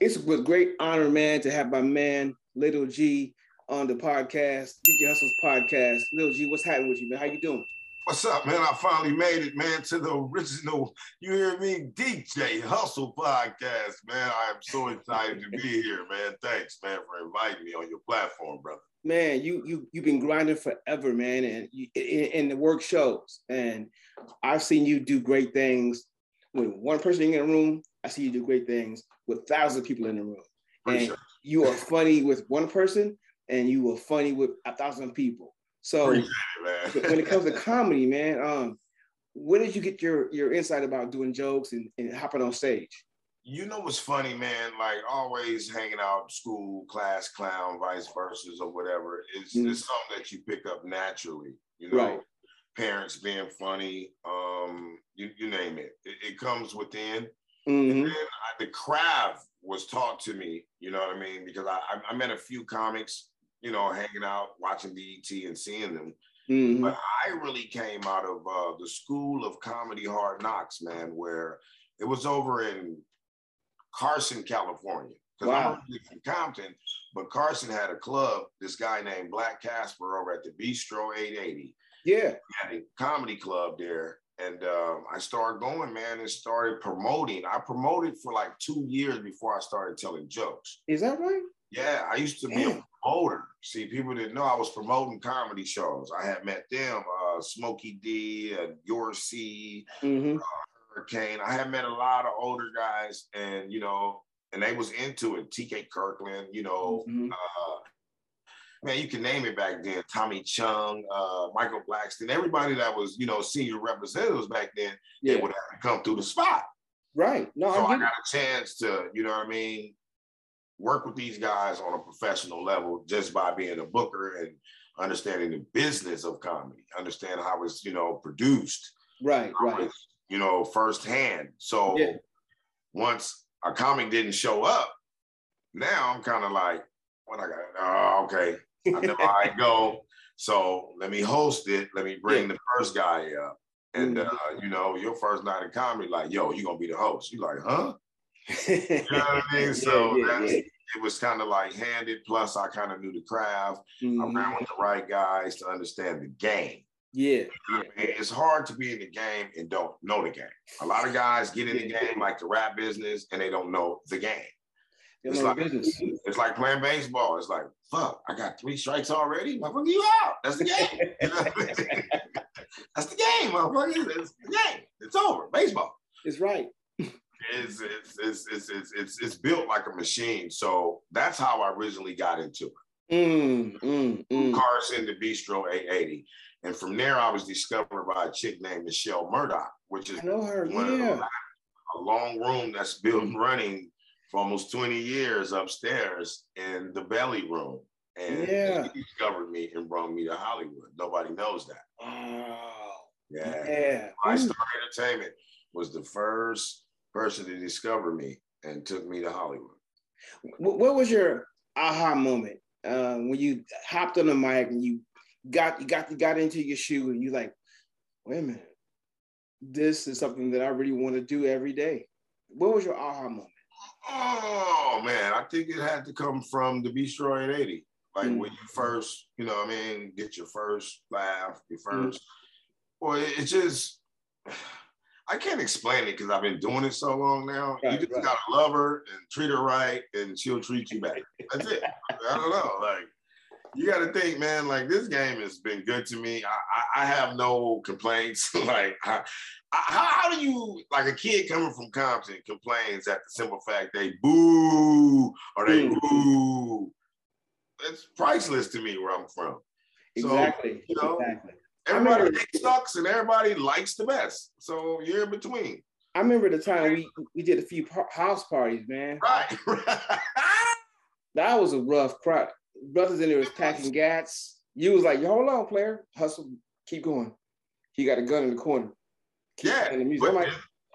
It's a great honor, man, to have my man Little G on the podcast, DJ Hustles podcast. Little G, what's happening with you, man? How you doing? What's up, man? I finally made it, man, to the original, you hear me, DJ Hustle podcast, man. I am so excited to be here, man. Thanks, man, for inviting me on your platform, brother. Man, you you you've been grinding forever, man, and you, and the work shows. And I've seen you do great things with one person in a room. I see you do great things with thousands of people in the room. And you are funny with one person, and you are funny with a thousand people. So it, when it comes to comedy, man, um, where did you get your your insight about doing jokes and, and hopping on stage? You know what's funny, man? Like always hanging out, school, class, clown, vice versa, or whatever. It's, mm-hmm. it's something that you pick up naturally. You know, right. parents being funny, um, you, you name it. it. it comes within. Mm-hmm. And I, the craft was taught to me. You know what I mean? Because I, I met a few comics you know, hanging out, watching BET and seeing them. Mm-hmm. But I really came out of uh, the school of comedy hard knocks, man, where it was over in Carson, California. Because wow. I'm from Compton, but Carson had a club, this guy named Black Casper over at the Bistro 880. Yeah. He had a comedy club there. And um, I started going, man, and started promoting. I promoted for like two years before I started telling jokes. Is that right? Yeah, I used to Damn. be a promoter. See, people didn't know I was promoting comedy shows. I had met them, uh, Smokey D, and Your C, mm-hmm. uh, Hurricane. I had met a lot of older guys, and you know, and they was into it. T.K. Kirkland, you know, mm-hmm. uh, man, you can name it back then. Tommy Chong, uh, Michael Blackson, everybody that was, you know, senior representatives back then, yeah. they would have to come through the spot. Right. No, so I, I got a chance to, you know what I mean, work with these guys on a professional level just by being a booker and understanding the business of comedy, understand how it's, you know, produced. Right, right. You know, firsthand. So yeah. once a comic didn't show up, now I'm kind of like, what I got? Oh, okay. I how I go. So let me host it. Let me bring yeah. the first guy up. And mm-hmm. uh, you know, your first night of comedy, like, yo, you gonna be the host. You like, huh? you know what I mean? So yeah, yeah, it was kind of like handed. Plus, I kind of knew the craft. Mm-hmm. I ran with the right guys to understand the game. Yeah, you know I mean? it's hard to be in the game and don't know the game. A lot of guys get in the game like the rap business and they don't know the game. It's like, it's like playing baseball. It's like, fuck, I got three strikes already. Motherfucker, you out. That's the game. That's the game, motherfucker. It's the game. It's over. Baseball. It's right it's, it's, it's, it's, it's, it's, it's built like a machine. So that's how I originally got into it. Mm, mm, mm. Carson to Bistro 880. And from there, I was discovered by a chick named Michelle Murdoch, which is I know her, yeah. a long room that's built and running for almost 20 years upstairs in the belly room. And yeah. he discovered me and brought me to Hollywood. Nobody knows that. Oh, yeah. yeah. My Star Entertainment was the first person to discover me and took me to Hollywood. What was your aha moment uh, when you hopped on the mic and you got you got you got into your shoe and you like, wait a minute, this is something that I really want to do every day. What was your aha moment? Oh man, I think it had to come from the Bistro 880. Like mm when you first, you know, I mean, get your first laugh, your 1st mm Well, it, it just I can't explain it because I've been doing it so long now. Right, you just right. gotta love her and treat her right, and she'll treat you back. That's it. I don't know. Like you got to think, man. Like this game has been good to me. I, I, I have no complaints. like how, how do you like a kid coming from Compton complains at the simple fact they boo or they mm. boo? It's priceless to me where I'm from. Exactly. So, you know, exactly. Everybody remember, sucks and everybody likes the best. So you're in between. I remember the time we we did a few house parties, man. Right. that was a rough crowd. Brothers in there was packing gats. You was like, hold on, player, hustle, keep going. He got a gun in the corner. Keep yeah, I'm like,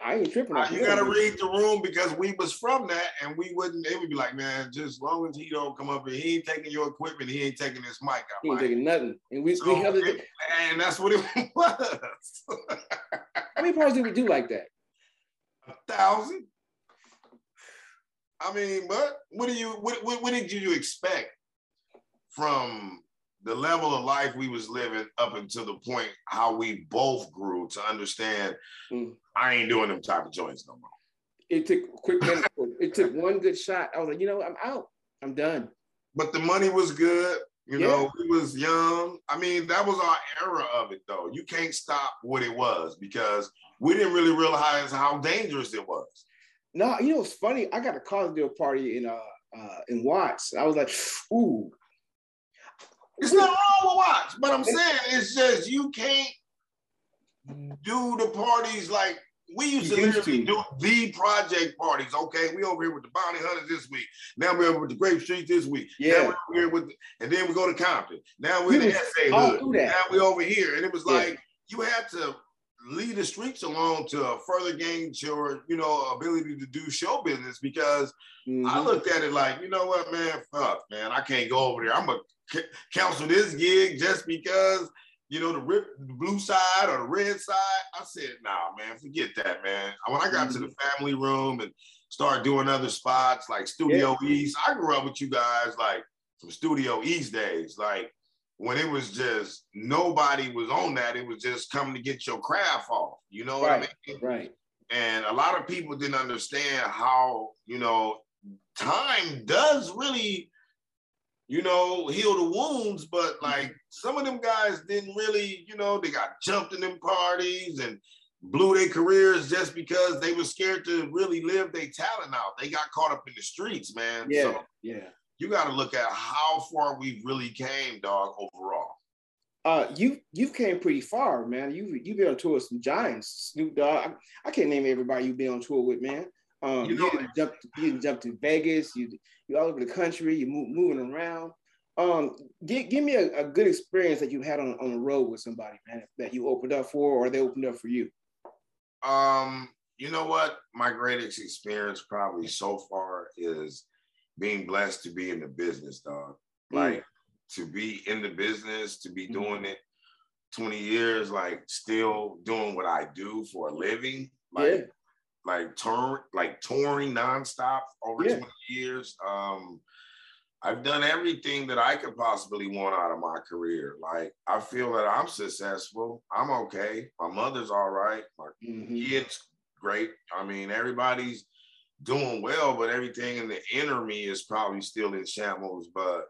I ain't tripping. you gotta read the room because we was from that, and we wouldn't. They would be like, man, just as long as he don't come up and he ain't taking your equipment, he ain't taking his mic out. He ain't taking nothing, and we, so, we held it. And that's what it was. How many parties did we do like that? A thousand. I mean, but what do you what, what, what did you expect from the level of life we was living up until the point how we both grew to understand mm. I ain't doing them type of joints no more. It took quick minute. it took one good shot. I was like, you know, I'm out. I'm done. But the money was good. You yeah. know, we was young. I mean, that was our era of it though. You can't stop what it was because we didn't really realize how dangerous it was. No, you know what's funny? I got a college deal party in uh, uh in Watts. I was like, ooh. It's not wrong with Watts, but I'm saying it's just you can't do the parties like we used to literally do the project parties. Okay, we over here with the bounty hunters this week. Now we're over with the Grape Street this week. Yeah. Now we're here with, the, and then we go to Compton. Now we're in the SA hood. Now we over here, and it was like yeah. you had to lead the streets along to further gain your, you know, ability to do show business because mm-hmm. I looked at it like, you know what, man, fuck, man, I can't go over there. I'm gonna c- cancel this gig just because, you know, the, rip, the blue side or the red side. I said, nah, man, forget that, man. When I got mm-hmm. to the mm-hmm. family room and started doing other spots like Studio yeah. East, I grew up with you guys like from Studio East days, like when it was just nobody was on that, it was just coming to get your craft off. You know right, what I mean? Right. And a lot of people didn't understand how, you know, time does really, you know, heal the wounds, but mm-hmm. like some of them guys didn't really, you know, they got jumped in them parties and blew their careers just because they were scared to really live their talent out. They got caught up in the streets, man. Yeah. So, yeah you got to look at how far we've really came, dog, overall. Uh, you you've came pretty far, man. You you've been on tour with some giants, Snoop Dogg. I, I can't name everybody you've been on tour with, man. Um, you, know, you jumped you jumped to Vegas. You you all over the country. You move, moving around. Um, give, give me a, a, good experience that you had on, on the road with somebody, man, that you opened up for or they opened up for you. Um, you know what? My greatest experience probably so far is being blessed to be in the business, dog. Mm. Like to be in the business, to be mm. doing it 20 years, like still doing what I do for a living. Like yeah. like tour, like touring nonstop over yeah. 20 years. Um I've done everything that I could possibly want out of my career. Like I feel that I'm successful. I'm okay. My mother's all right. My mm-hmm. kids great. I mean, everybody's doing well, but everything in the inner me is probably still in shambles. But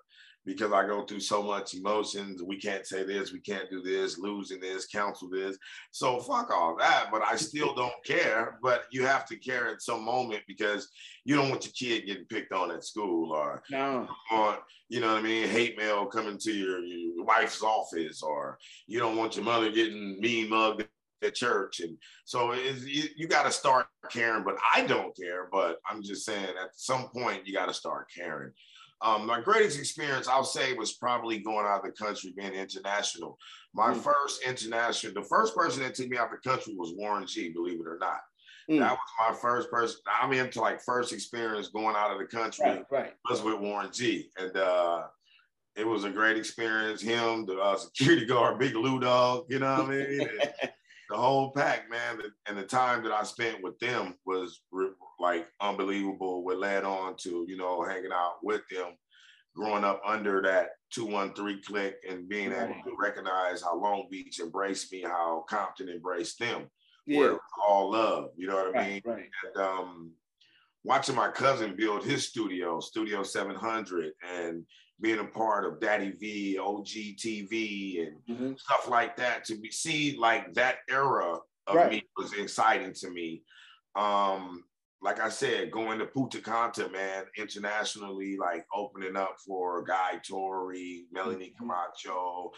because I go through so much emotions, we can't say this, we can't do this, losing this, counsel this. So fuck all that. But I still don't care. But you have to care at some moment because you don't want your kid getting picked on at school or no. on, you know what I mean, hate mail coming to your, your wife's office, or you don't want your mother getting mean mugged at church. And so you, you got to start caring, but I don't care. But I'm just saying at some point, you got to start caring. Um, my greatest experience, I'll say, was probably going out of the country, being international. My mm. first international, the first person that took me out of the country was Warren G, believe it or not. Mm. That was my first person. I'm into like first experience going out of the country right, right. was with Warren G. And uh, it was a great experience. Him, the uh, security guard, Big Lou Dog, you know what I mean? the whole pack, man, and the time that I spent with them was like unbelievable. What led on to you know hanging out with them, growing up under that two one three click, and being right. able to recognize how Long Beach embraced me, how Compton embraced them. Yeah, all love. You know what I mean? Right. And um, watching my cousin build his studio, Studio Seven Hundred, and being a part of Daddy V, OG TV, and mm-hmm. stuff like that. To be see like that era of right. me was exciting to me. Um, like I said, going to Punta Cana, man, internationally, like opening up for Guy Torry, Melanie mm-hmm. Comarcho,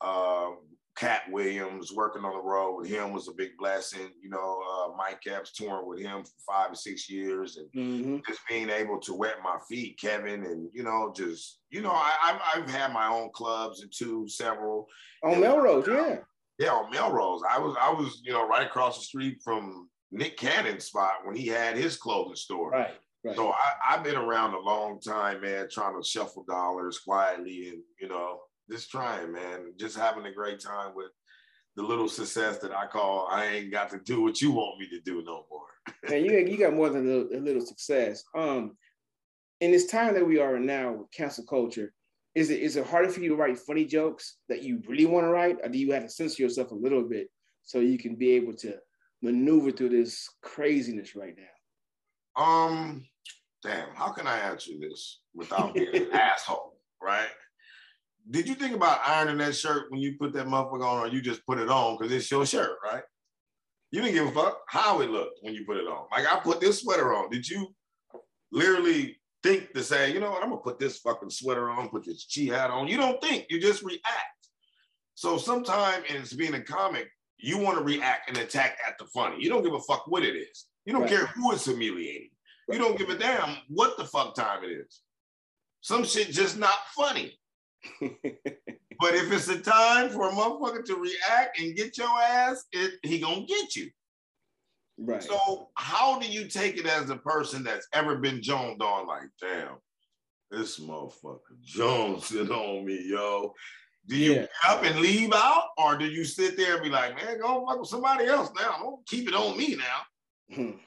uh, Katt Williams, working on the road with him was a big blessing. You know, uh, Mike Epps touring with him for five or six years, and mm-hmm. just being able to wet my feet, Kevin, and you know, just you know, I, have had my own clubs and two, several on Melrose, yeah, yeah, on Melrose. I was, I was, you know, right across the street from Nick Cannon's spot when he had his clothing store. Right. Right. So I, I've been around a long time, man, trying to shuffle dollars quietly and, you know, just trying, man, just having a great time with the little success that I call I ain't got to do what you want me to do no more. and you you got more than a, a little success. Um, in this time that we are now with cancel culture, is it is it harder for you to write funny jokes that you really want to write, or do you have to censor yourself a little bit so you can be able to maneuver through this craziness right now? Um, damn, how can I answer this without being an asshole, right? Did you think about ironing that shirt when you put that motherfucker on, or you just put it on because it's your shirt, right? You didn't give a fuck how it looked when you put it on. Like I put this sweater on. Did you literally think to say, you know what, I'm gonna put this fucking sweater on, put this chi hat on? You don't think, you just react. So sometimes and it's being a comic, you want to react and attack at the funny. You don't give a fuck what it is. You don't right. care who it's humiliating. You don't give a damn what the fuck time it is. Some shit just not funny. but if it's a time for a motherfucker to react and get your ass, it, he gonna get you. Right. So how do you take it as a person that's ever been joned on? Like, damn, this motherfucker Jones it on me, yo. Do you yeah. up and leave out, or do you sit there and be like, man, go fuck with somebody else now? Don't keep it on me now. Hmm.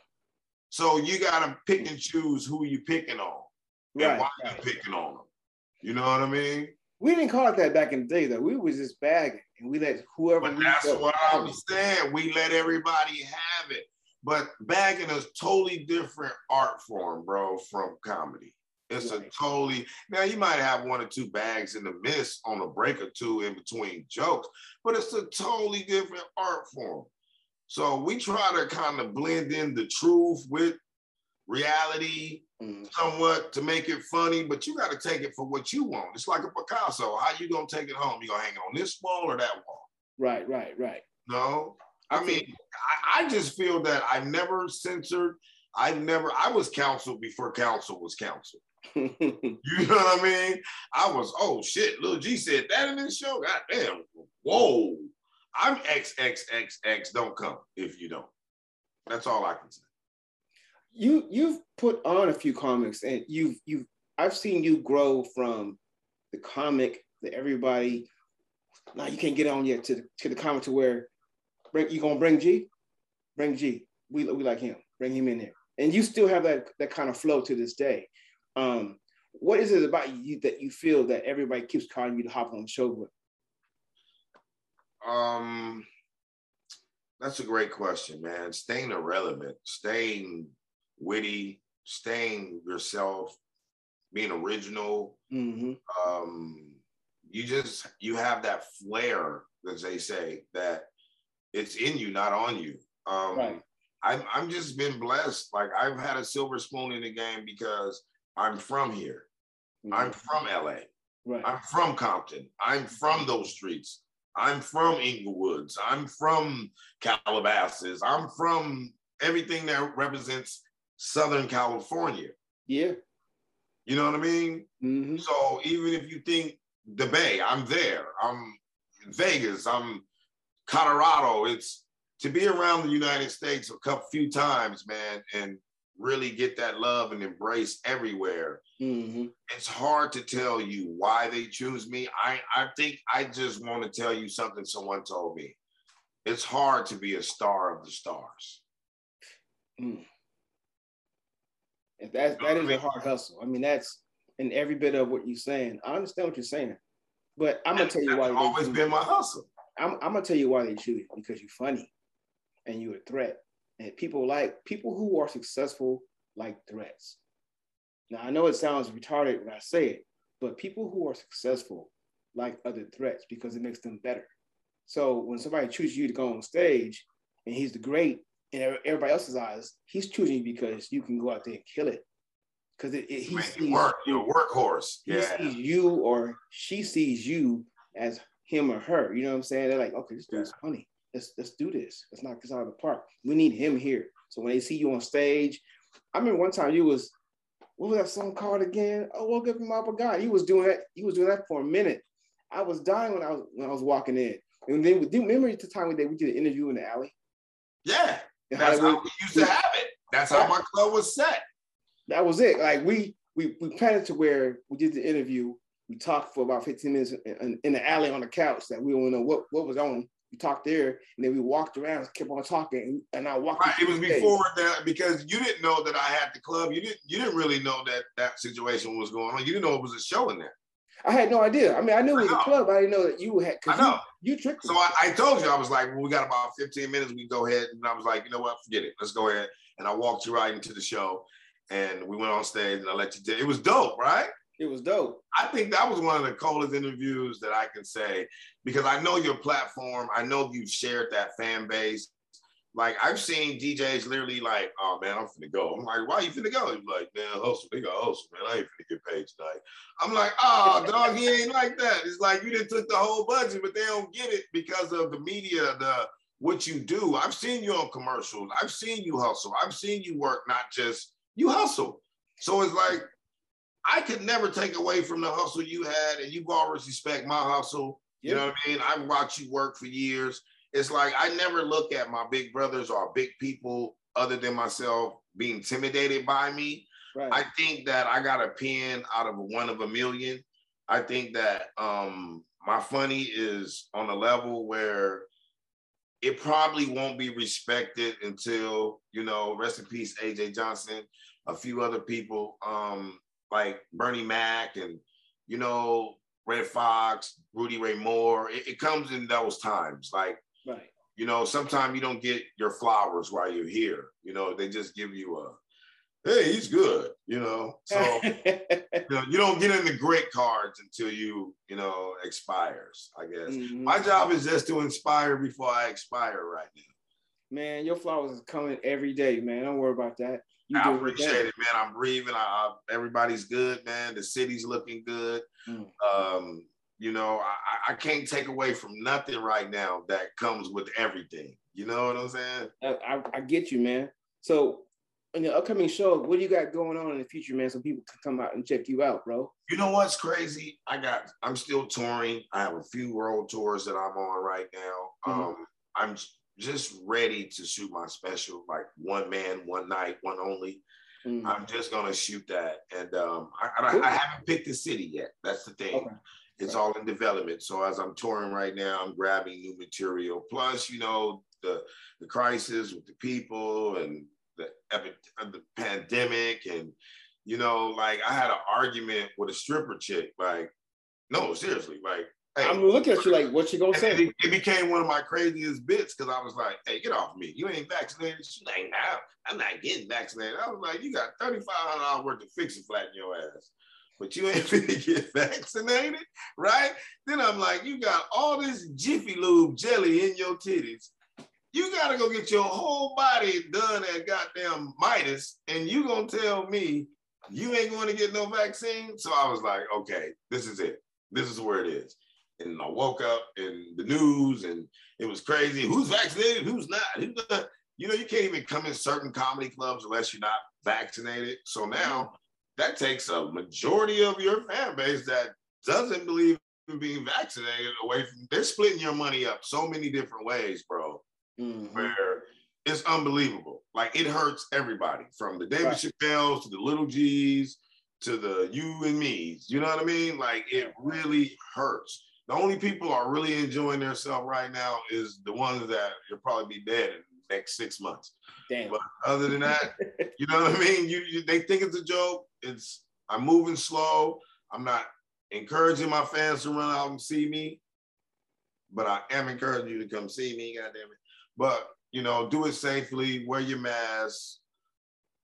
So you gotta pick and choose who you picking on, right, and why right. you picking on them. You know what I mean? We didn't call it that back in the day, though. We was just bagging, and we let whoever. But that's what I understand. We let everybody have it. But bagging is totally different art form, bro, from comedy. It's right. a totally now you might have one or two bags in the mist on a break or two in between jokes, but it's a totally different art form. So we try to kind of blend in the truth with reality mm. somewhat to make it funny, but you got to take it for what you want. It's like a Picasso. How you gonna take it home? You gonna hang it on this wall or that wall? Right, right, right. No, I mean, I, I just feel that I never censored. I never. I was counsel before counsel was counsel. you know what I mean? I was. Oh shit! Little G said that in this show. God damn! Whoa! I'm XXXX. Don't come if you don't. That's all I can say. You you've put on a few comics, and you've you've I've seen you grow from the comic that everybody. Now you can't get on yet to the, to the comic to where Bring you gonna bring G? Bring G. We, we like him. Bring him in there. And you still have that that kind of flow to this day. Um, what is it about you that you feel that everybody keeps calling you to hop on the show with? Um, that's a great question, man. Staying irrelevant, staying witty, staying yourself, being original. Mm-hmm. Um, you just you have that flair, as they say, that it's in you, not on you. Um, right. I'm I'm just been blessed. Like I've had a silver spoon in the game because I'm from here. Mm-hmm. I'm from LA. Right. I'm from Compton. I'm from those streets. I'm from Inglewoods. I'm from Calabasas. I'm from everything that represents Southern California. Yeah. You know what I mean? Mm-hmm. So even if you think the Bay, I'm there. I'm Vegas. I'm Colorado. It's to be around the United States a couple few times, man, and really get that love and embrace everywhere. Mm-hmm. It's hard to tell you why they choose me. I, I think I just want to tell you something someone told me. It's hard to be a star of the stars. Mm. That, that is a hard hustle. I mean, that's in every bit of what you're saying. I understand what you're saying, but I'm gonna tell you why. Always been my hustle. I'm, I'm gonna tell you why they choose you because you're funny and you're a threat. And people like people who are successful like threats. Now I know it sounds retarded when I say it, but people who are successful like other threats because it makes them better. So when somebody chooses you to go on stage and he's the great in everybody else's eyes, he's choosing you because you can go out there and kill it. Because it, it, he sees work, you're a workhorse. Yeah. He sees you or she sees you as him or her. You know what I'm saying? They're like, okay, this dude's yeah. funny. Let's let's do this. Let's knock this out of the park. We need him here. So when they see you on stage, I remember one time you was, what was that song called again? Oh, woke up from my God. He was doing that. He was doing that for a minute. I was dying when I was when I was walking in. And then do remember the time we did we did an interview in the alley? Yeah, that's how we used to have it. That's how my club was set. That was it. Like we we we planned to where we did the interview we talked for about 15 minutes in, in, the alley on the couch that we don't know what, what was on. we talked there, and then we walked around, kept on talking, and I walked. Right. It was before that because you didn't know that I had the club. You didn't. You didn't really know that that situation was going on. You didn't know it was a show in there. I had no idea. I mean, I knew it was a club. I didn't know that you had. I know. You, you tricked me. So I, I, told you I was like, well, we got about 15 minutes. We go ahead, and I was like, you know what? Forget it. Let's go ahead. And I walked you right into the show, and we went on stage, and I let you. T- it was dope, right? It was dope. I think that was one of the coolest interviews that I can say because I know your platform. I know you've shared that fan base. Like I've seen DJs literally like, oh man, I'm finna go. I'm like, why are you finna go? He's like, man, hustle, they got hustle, man. I ain't finna get paid tonight. I'm like, oh dog, he ain't like that. It's like you didn't took the whole budget, but they don't get it because of the media, the what you do. I've seen you on commercials. I've seen you hustle. I've seen you work, not just you hustle. So it's like I could never take away from the hustle you had, and you've always respect my hustle. You know what I mean? I've watched you work for years. It's like I never look at my big brothers or big people other than myself being intimidated by me. Right. I think that I got a pen out of one of a million. I think that um, my funny is on a level where it probably won't be respected until you know, rest in peace, AJ Johnson, a few other people. Um, like Bernie Mac and you know Redd Foxx Rudy Ray Moore. It, it comes in those times. Like, right. you know, sometimes you don't get your flowers while you're here. You know, they just give you a, hey, he's good. You know, so you know you don't get in the great cards until you you know expires. I guess mm-hmm. my job is just to inspire before I expire right now. Man, your flowers is coming every day, man. Don't worry about that. You I appreciate it, man. I'm breathing. I, I, everybody's good, man. The city's looking good. Mm. Um, you know, I, I can't take away from nothing right now that comes with everything. You know what I'm saying? I, I, get you, man. So in the upcoming show, what do you got going on in the future, man? So people can come out and check you out, bro. You know what's crazy? I got I'm still touring. I have a few world tours that I'm on right now. Mm-hmm. Um, I'm just ready to shoot my special, like one man, one night, one only. Mm. I'm just gonna shoot that, and um, I, I, I, haven't picked the city yet. That's the thing. Okay. It's all in development. So as I'm touring right now, I'm grabbing new material. Plus, you know, the the crisis with the people and the epic, uh, the pandemic, and you know, like I had an argument with a stripper chick. Like, no, seriously, like Hey, I'm looking at you like, what you gonna say? It, became one of my craziest bits because I was like, "Hey, get off me! You ain't vaccinated." She's like, "No, I'm not getting vaccinated." I was like, "You got thirty five hundred dollars worth of fixing flat in your ass, but you ain't gonna get vaccinated, right?" Then I'm like, "You got all this Jiffy Lube jelly in your titties. You gotta go get your whole body done at goddamn Midas, and you gonna tell me you ain't going to get no vaccine?" So I was like, "Okay, this is it. This is where it is." and I woke up in the news and it was crazy. Who's vaccinated? Who's not? Who's not? You know, you can't even come in certain comedy clubs unless you're not vaccinated. So now that takes a majority of your fan base that doesn't believe in being vaccinated away from. They're splitting your money up so many different ways, bro. Mm-hmm. Where it's unbelievable. Like it hurts everybody from the David right. Chappelle's to the Little G's to the you and me's. You know what I mean? Like it really hurts the only people are really enjoying themselves right now is the ones that will probably be dead in next six months. Damn. But other than that, you know what I mean? You, you, they think it's a joke. It's I'm moving slow. I'm not encouraging my fans to run out and see me, but I am encouraging you to come see me. God damn it! But you know, do it safely. Wear your mask.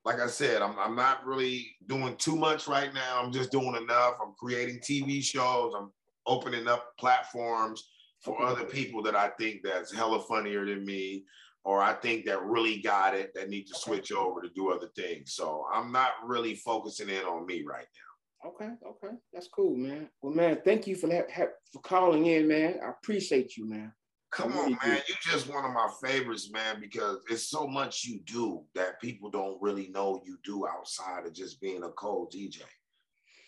Like I said, I'm, I'm not really doing too much right now. I'm just doing enough. I'm creating TV shows. I'm opening up platforms for other people that I think that's hella funnier than me, or I think that really got it that need to switch over to do other things. So I'm not really focusing in on me right now. Okay, okay, that's cool, man. Well, man, thank you for that for calling in, man. I appreciate you, man. Come on, man. You're just one of my favorites, man, because it's so much you do that people don't really know you do outside of just being a cold DJ.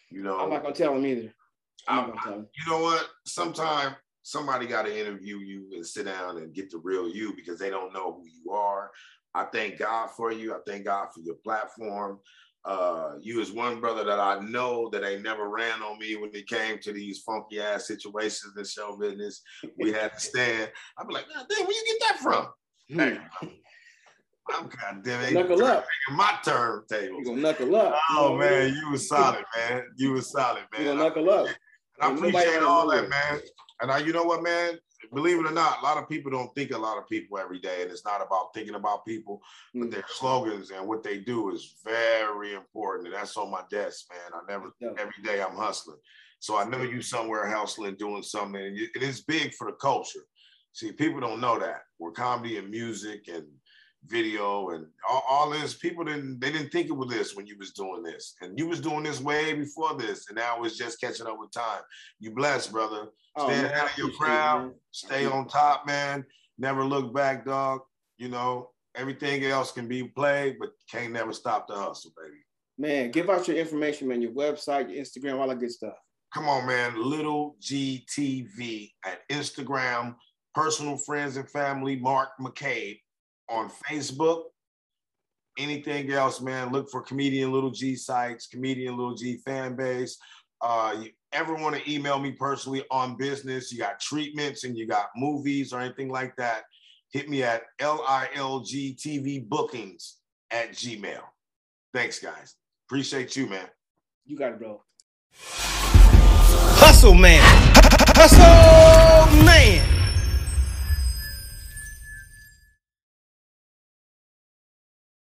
You know, I'm not gonna tell them either. I, you know what? Sometimes somebody got to interview you and sit down and get the real you because they don't know who you are. I thank God for you. I thank God for your platform. Uh, you was one brother that I know that ain't never ran on me when it came to these funky ass situations in show business. We had to stand. I'd be like, God damn, where you get that from? Hmm. Hey, I'm goddamn ain't knuckle up. my turntable. You gonna knuckle up. Oh man, you was solid, man. You was solid, man. You gonna knuckle up. And I appreciate all that, man. And I, you know what, man? Believe it or not, a lot of people don't think a lot of people every day, and it's not about thinking about people, but mm. their slogans and what they do is very important. And that's on my desk, man. I never every day I'm hustling. So I know you somewhere hustling, doing something. And it is big for the culture. See, people don't know that. We're comedy and music and video and all, all, this. People didn't they didn't think it was this when you was doing this. And you was doing this way before this and now it's just catching up with time. You blessed brother. Oh, stay ahead of your crowd. stay on top man. Never look back dog. You know everything else can be played but can't never stop the hustle baby. Man give out your information man your website your instagram all that good stuff. Come on man. Little gtv at instagram. Personal friends and family mark mccabe on Facebook. Anything else, man, look for Comedian Little G sites, Comedian Little G fan base. Uh, you ever want to email me personally on business, you got treatments and you got movies or anything like that, hit me at LILG bookings at Gmail. Thanks, guys. Appreciate you, man. You got it, bro. Hustle, man. Hustle!